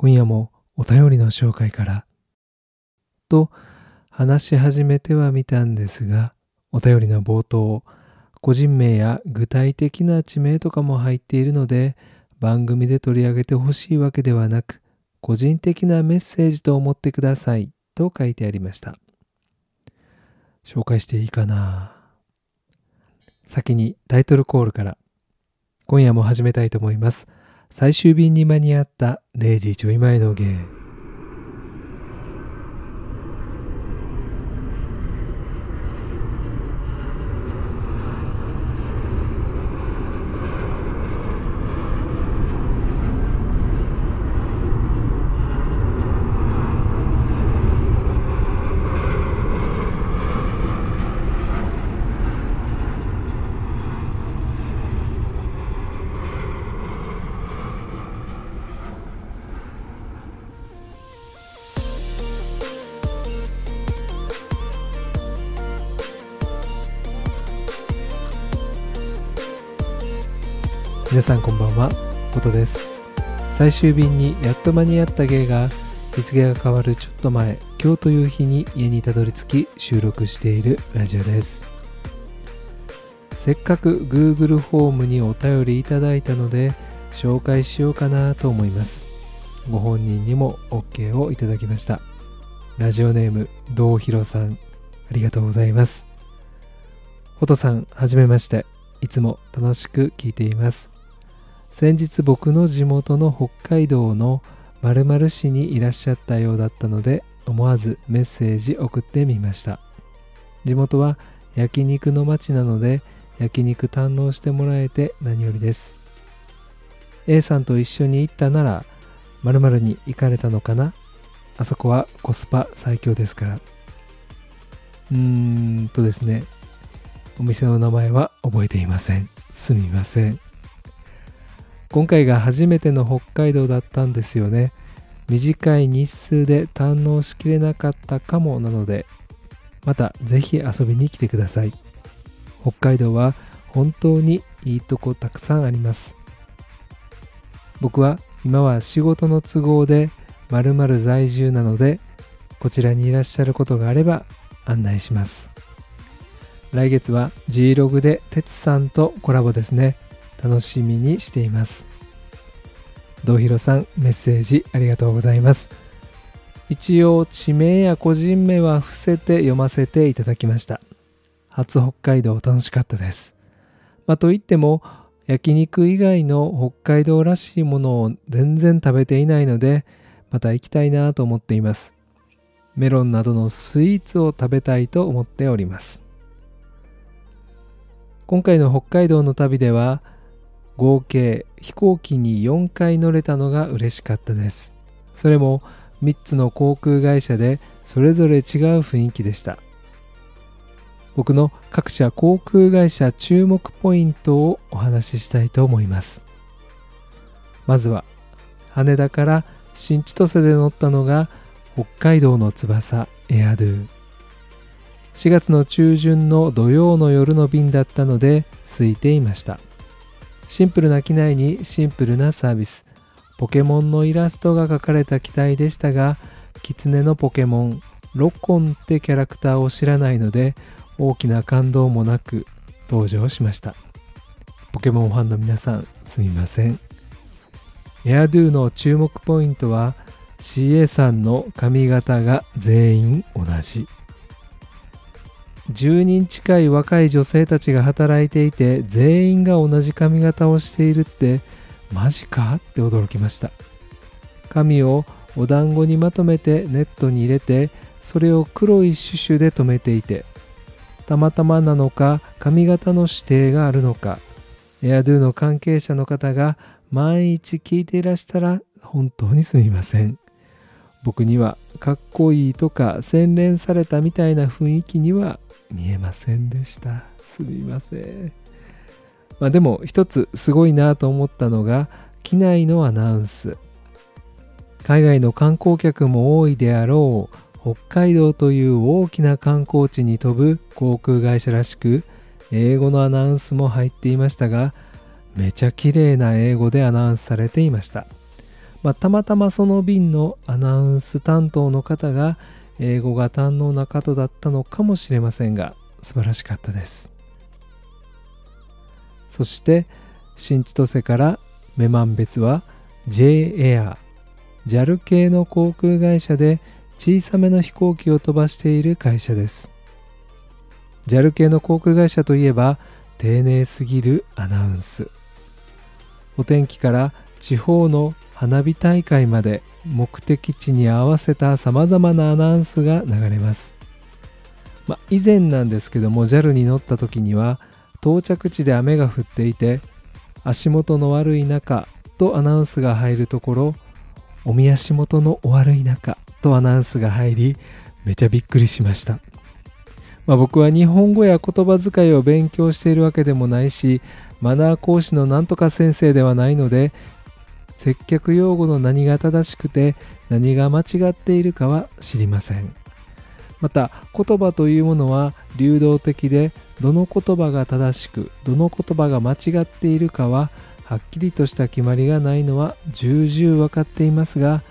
今夜もお便りの紹介から。と話し始めてはみたんですがお便りの冒頭個人名や具体的な地名とかも入っているので番組で取り上げてほしいわけではなく個人的なメッセージと思ってくださいと書いてありました。紹介していいかな？先にタイトルコールから。今夜も始めたいと思います。最終便に間に合った0時ちょい前の芸皆さんこんばんは。音です。最終便にやっと間に合った芸が日付が変わるちょっと前今日という日に家にたどり着き収録しているラジオです。せっかく Google ホームにお便りいただいたので紹介しようかなと思います。ご本人にも OK をいただきました。ラジオネーム道弘さんありがとうございます。フォトさんはじめまして。いつも楽しく聞いています。先日僕の地元の北海道の〇〇市にいらっしゃったようだったので思わずメッセージ送ってみました。地元は焼肉の街なので焼肉堪能してもらえて何よりです。A さんと一緒に行ったなら〇〇に行かれたのかな？あそこはコスパ最強ですから。うーんとですねお店の名前は覚えていません。すみません。今回が初めての北海道だったんですよね。短い日数で堪能しきれなかったかもなのでまたぜひ遊びに来てください。北海道は本当にいいとこたくさんあります。僕は今は仕事の都合で〇〇在住なのでこちらにいらっしゃることがあれば案内します。来月は G ログで哲さんとコラボですね。楽しみにしています。道弘さんメッセージありがとうございます。一応地名や個人名は伏せて読ませていただきました。初北海道楽しかったです。まあ、といっても焼肉以外の北海道らしいものを全然食べていないのでまた行きたいなと思っています。メロンなどのスイーツを食べたいと思っております。今回の北海道の旅では合計飛行機に4回乗れたのが嬉しかったです。それも3つの航空会社でそれぞれ違う雰囲気でした。僕の各社航空会社注目ポイントをお話ししたいと思います。まずは羽田から新千歳で乗ったのが北海道の翼エアドゥ。4月の中旬の土曜の夜の便だったので空いていました。シンプルな機内にシンプルなサービス。ポケモンのイラストが描かれた機体でしたがキツネのポケモンロコンってキャラクターを知らないので大きな感動もなく登場しました。ポケモンファンの皆さんすみません。エアドゥの注目ポイントは CA さんの髪型が全員同じ。10人近い若い女性たちが働いていて全員が同じ髪型をしているってマジか？って驚きました。髪をお団子にまとめてネットに入れてそれを黒いシュシュで留めていてたまたまなのか髪型の指定があるのかエアドゥの関係者の方が万一聞いていらしたら本当にすみません。僕にはかっこいいとか洗練されたみたいな雰囲気には見えませんでした。すみません、まあ、でも一つすごいなと思ったのが機内のアナウンス。海外の観光客も多いであろう北海道という大きな観光地に飛ぶ航空会社らしく英語のアナウンスも入っていましたがめちゃ綺麗な英語でアナウンスされていました。まあ、たまたまその便のアナウンス担当の方が英語が堪能な方だったのかもしれませんが素晴らしかったです。そして新千歳から女満別は J エア JAL 系の航空会社で小さめの飛行機を飛ばしている会社です。JAL 系の航空会社といえば丁寧すぎるアナウンス。お天気から地方の花火大会まで目的地に合わせたさまざまなアナウンスが流れます、まあ、以前なんですけども JAL に乗った時には到着地で雨が降っていて足元の悪い中とアナウンスが入るところおみ足元のお悪い中とアナウンスが入りめちゃびっくりしました、まあ、僕は日本語や言葉遣いを勉強しているわけでもないしマナー講師のなんとか先生ではないので接客用語の何が正しくて何が間違っているかは知りません。また言葉というものは流動的でどの言葉が正しくどの言葉が間違っているかははっきりとした決まりがないのは重々分かっていますが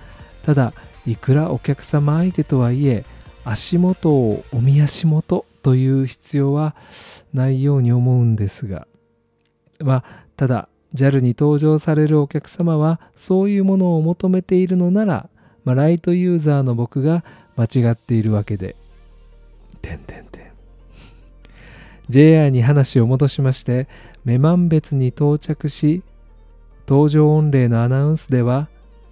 ただいくらお客様相手とはいえ足元をお見足元という必要はないように思うんですがまあただ JAL に搭乗されるお客様はそういうものを求めているのなら、まあ、ライトユーザーの僕が間違っているわけで。てんてんてん。JR に話を戻しまして女満別に到着し搭乗御礼のアナウンスでは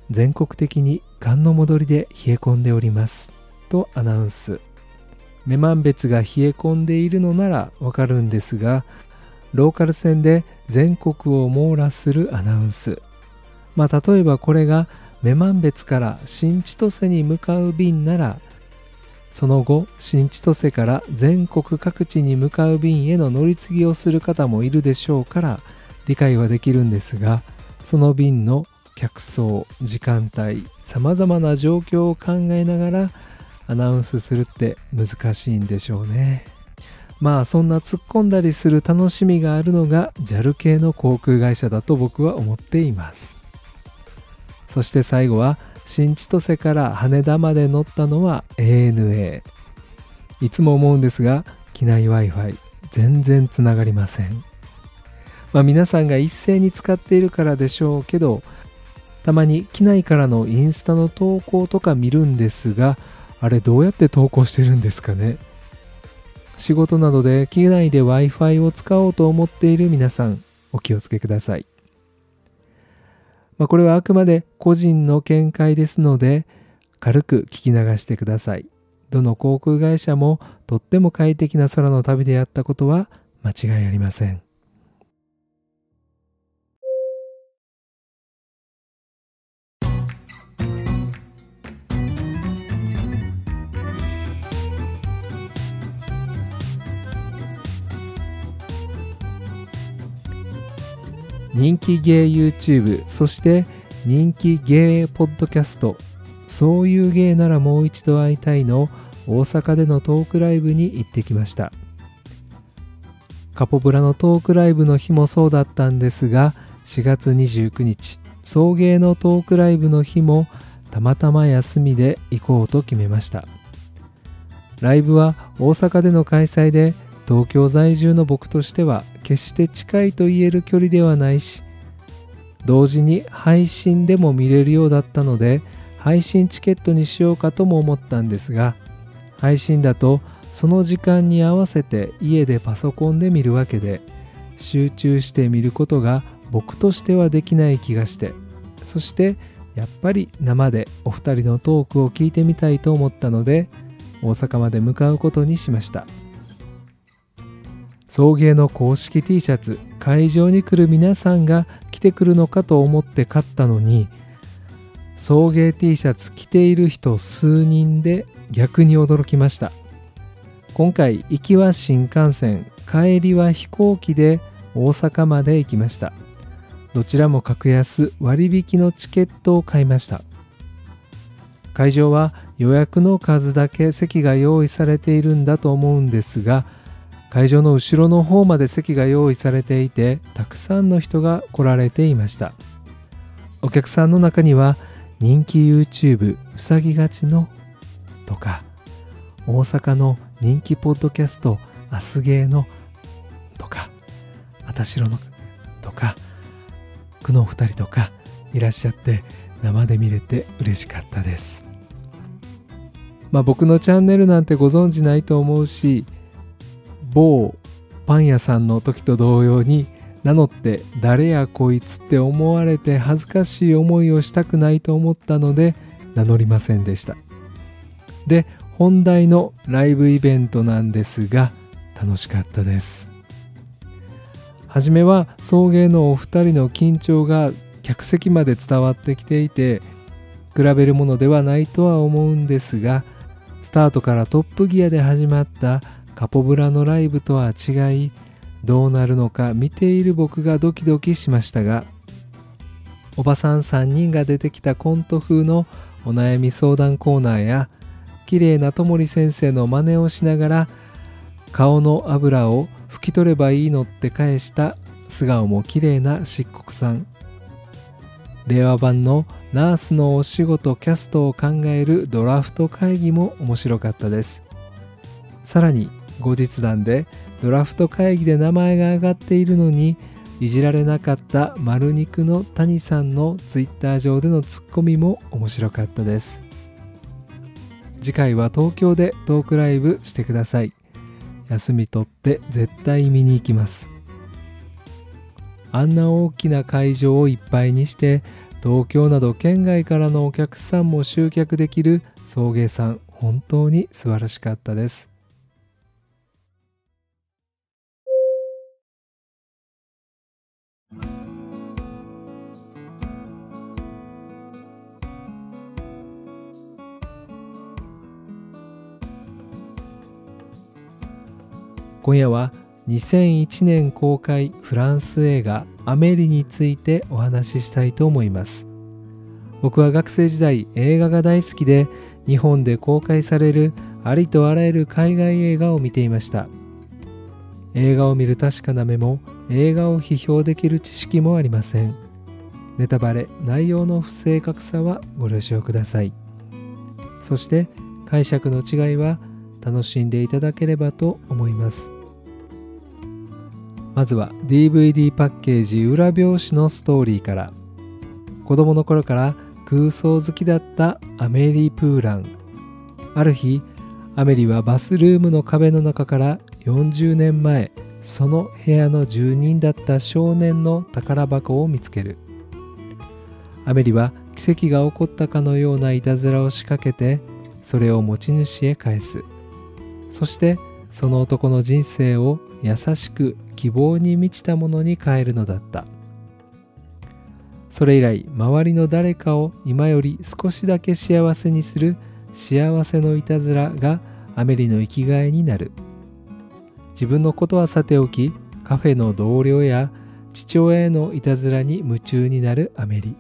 全国的に寒の戻りで冷え込んでおります。とアナウンス。女満別が冷え込んでいるのならわかるんですがローカル線で全国を網羅するアナウンス。まあ例えばこれが女満別から新千歳に向かう便ならその後新千歳から全国各地に向かう便への乗り継ぎをする方もいるでしょうから理解はできるんですがその便の客層時間帯さまざまな状況を考えながらアナウンスするって難しいんでしょうね。まあそんな突っ込んだりする楽しみがあるのが JAL 系の航空会社だと僕は思っています。そして最後は新千歳から羽田まで乗ったのは ANA いつも思うんですが機内 Wi-Fi 全然つながりません。まあ皆さんが一斉に使っているからでしょうけどたまに機内からのインスタの投稿とか見るんですがあれどうやって投稿してるんですかね？仕事などで機内で Wi-Fi を使おうと思っている皆さんお気をつけくださいまあ、これはあくまで個人の見解ですので軽く聞き流してください。どの航空会社もとっても快適な空の旅であったことは間違いありません。人気ゲイ YouTube そして人気ゲイポッドキャスト。そういうゲイならもう一度会いたいの。大阪でのトークライブに行ってきました。カポブラのトークライブの日もそうだったんですが4月29日送迎のトークライブの日もたまたま休みで行こうと決めました。ライブは大阪での開催で東京在住の僕としては決して近いと言える距離ではないし同時に配信でも見れるようだったので配信チケットにしようかとも思ったんですが配信だとその時間に合わせて家でパソコンで見るわけで集中して見ることが僕としてはできない気がしてそしてやっぱり生でお二人のトークを聞いてみたいと思ったので大阪まで向かうことにしました。送迎の公式 T シャツ会場に来る皆さんが着てくるのかと思って買ったのに送迎 T シャツ着ている人数人で逆に驚きました。今回行きは新幹線帰りは飛行機で大阪まで行きました。どちらも格安割引のチケットを買いました。会場は予約の数だけ席が用意されているんだと思うんですが会場の後ろの方まで席が用意されていてたくさんの人が来られていました。お客さんの中には人気 YouTube うさぎがちのとか大阪の人気ポッドキャストアスゲーのとかあたしろのとか区の2人とかいらっしゃって生で見れて嬉しかったです。まあ僕のチャンネルなんてご存知ないと思うし某パン屋さんの時と同様に名乗って誰やこいつって思われて恥ずかしい思いをしたくないと思ったので名乗りませんでした。で本題のライブイベントなんですが楽しかったです。初めは送迎のお二人の緊張が客席まで伝わってきていて比べるものではないとは思うんですがスタートからトップギアで始まったカポブラのライブとは違いどうなるのか見ている僕がドキドキしましたがおばさん3人が出てきたコント風のお悩み相談コーナーや綺麗なともり先生の真似をしながら顔の油を拭き取ればいいのって返した素顔も綺麗な漆黒さん。令和版のナースのお仕事キャストを考えるドラフト会議も面白かったです。さらに後日談でドラフト会議で名前が挙がっているのにいじられなかった丸肉の谷さんのツイッター上でのツッコミも面白かったです。次回は東京でトークライブしてください。休み取って絶対見に行きます。あんな大きな会場をいっぱいにして東京など県外からのお客さんも集客できる送迎さん本当に素晴らしかったです。今夜は2001年公開フランス映画「アメリ」についてお話ししたいと思います。僕は学生時代映画が大好きで日本で公開されるありとあらゆる海外映画を見ていました。映画を見る確かな目も映画を批評できる知識もありません。ネタバレ内容の不正確さはご了承ください。そして解釈の違いは楽しんでいただければと思います。まずは DVD パッケージ裏表紙のストーリーから。子供の頃から空想好きだったアメリ・プーラン。ある日アメリはバスルームの壁の中から40年前その部屋の住人だった少年の宝箱を見つける。アメリは奇跡が起こったかのようないたずらを仕掛けてそれを持ち主へ返す。そしてその男の人生を優しく希望に満ちたものに変えるのだった。それ以来周りの誰かを今より少しだけ幸せにする幸せのいたずらがアメリの生きがいになる。自分のことはさておきカフェの同僚や父親へのいたずらに夢中になるアメリ。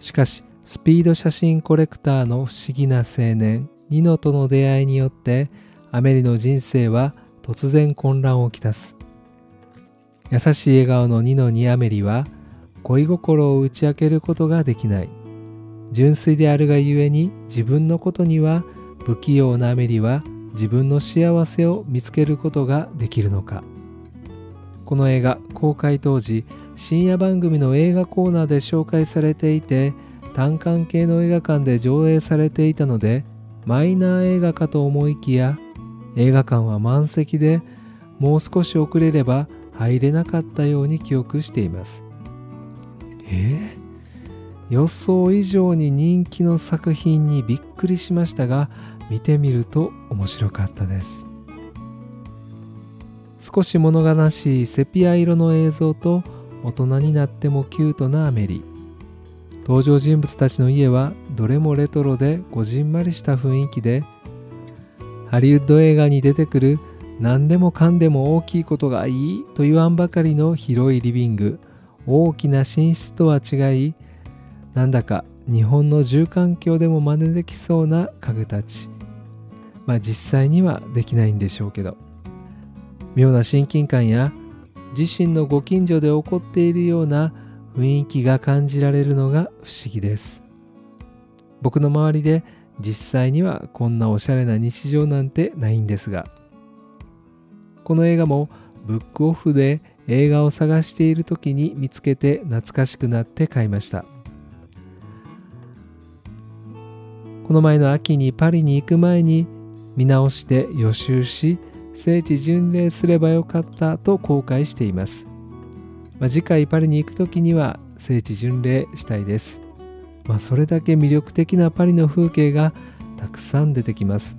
しかしスピード写真コレクターの不思議な青年ニノとの出会いによってアメリの人生は突然混乱をきたす。優しい笑顔のニノにアメリは恋心を打ち明けることができない。純粋であるがゆえに自分のことには不器用なアメリは自分の幸せを見つけることができるのか。この映画公開当時深夜番組の映画コーナーで紹介されていて単館系の映画館で上映されていたのでマイナー映画かと思いきや映画館は満席でもう少し遅れれば入れなかったように記憶しています。え？ー、予想以上に人気の作品にびっくりしましたが見てみると面白かったです。少し物悲しいセピア色の映像と大人になってもキュートなアメリ。登場人物たちの家はどれもレトロでこじんまりした雰囲気でハリウッド映画に出てくる何でもかんでも大きいことがいいと言わんばかりの広いリビング。大きな寝室とは違いなんだか日本の住環境でも真似できそうな家具たち。まあ実際にはできないんでしょうけど。妙な親近感や自身のご近所で起こっているような雰囲気が感じられるのが不思議です。僕の周りで実際にはこんなおしゃれな日常なんてないんですがこの映画もブックオフで映画を探している時に見つけて懐かしくなって買いました。この前の秋にパリに行く前に見直して予習し聖地巡礼すればよかったと後悔しています、まあ、次回パリに行く時には聖地巡礼したいです、まあ、それだけ魅力的なパリの風景がたくさん出てきます。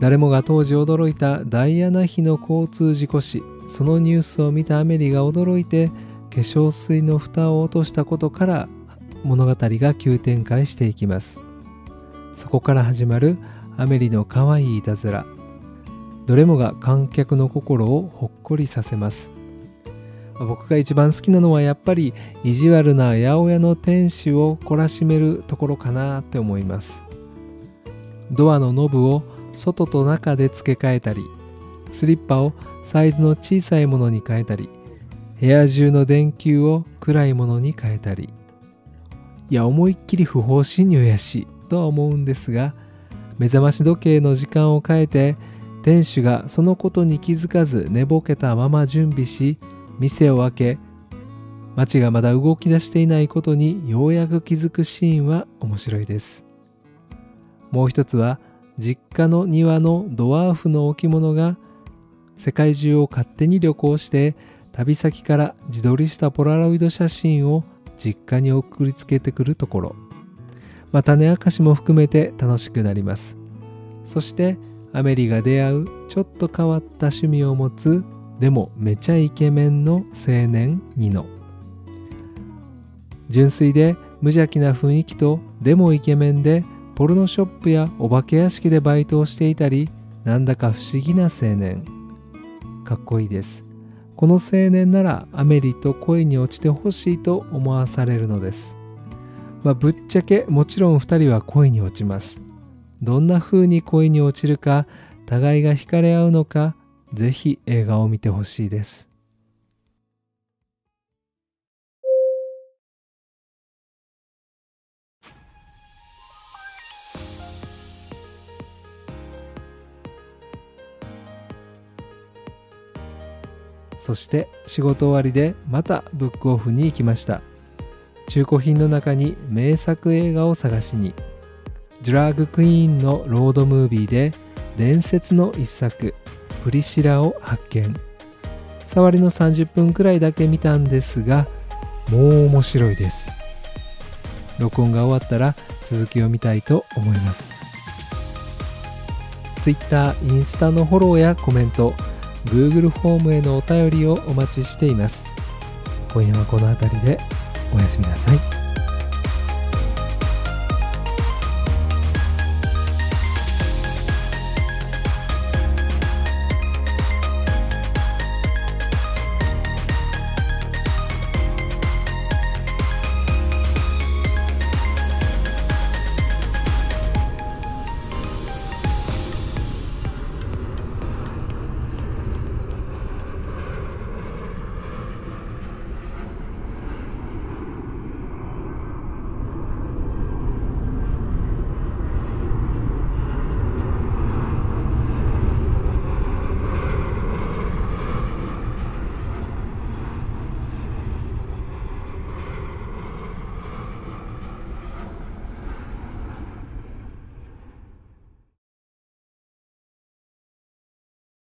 誰もが当時驚いたダイアナ妃の交通事故死。そのニュースを見たアメリが驚いて化粧水の蓋を落としたことから物語が急展開していきます。そこから始まるアメリの可愛いいたずら。どれもが観客の心をほっこりさせます。僕が一番好きなのはやっぱり意地悪な八百屋の店主を懲らしめるところかなって思います。ドアのノブを外と中で付け替えたりスリッパをサイズの小さいものに変えたり部屋中の電球を暗いものに変えたり。いや思いっきり不法侵入やしとは思うんですが目覚まし時計の時間を変えて店主がそのことに気づかず寝ぼけたまま準備し店を開け街がまだ動き出していないことにようやく気づくシーンは面白いです。もう一つは実家の庭のドワーフの置物が世界中を勝手に旅行して旅先から自撮りしたポラロイド写真を実家に送りつけてくるところ。また種明かしも含めて楽しくなります。そしてアメリが出会うちょっと変わった趣味を持つでもめちゃイケメンの青年ニノ。純粋で無邪気な雰囲気とでもイケメンでポルノショップやお化け屋敷でバイトをしていたりなんだか不思議な青年。かっこいいです。この青年ならアメリと恋に落ちてほしいと思わされるのです、まあ、ぶっちゃけもちろん2人は恋に落ちます。どんな風に恋に落ちるか互いが惹かれ合うのかぜひ映画を見てほしいです。そして仕事終わりでまたブックオフに行きました。中古品の中に名作映画を探しに。ドラッグクイーンのロードムービーで伝説の一作プリシラを発見触りの30分くらいだけ見たんですがもう面白いです録音が終わったら続きを見たいと思います Twitter、インスタのフォローやコメント Google フォームへのお便りをお待ちしています。今夜はこの辺りでおやすみなさい。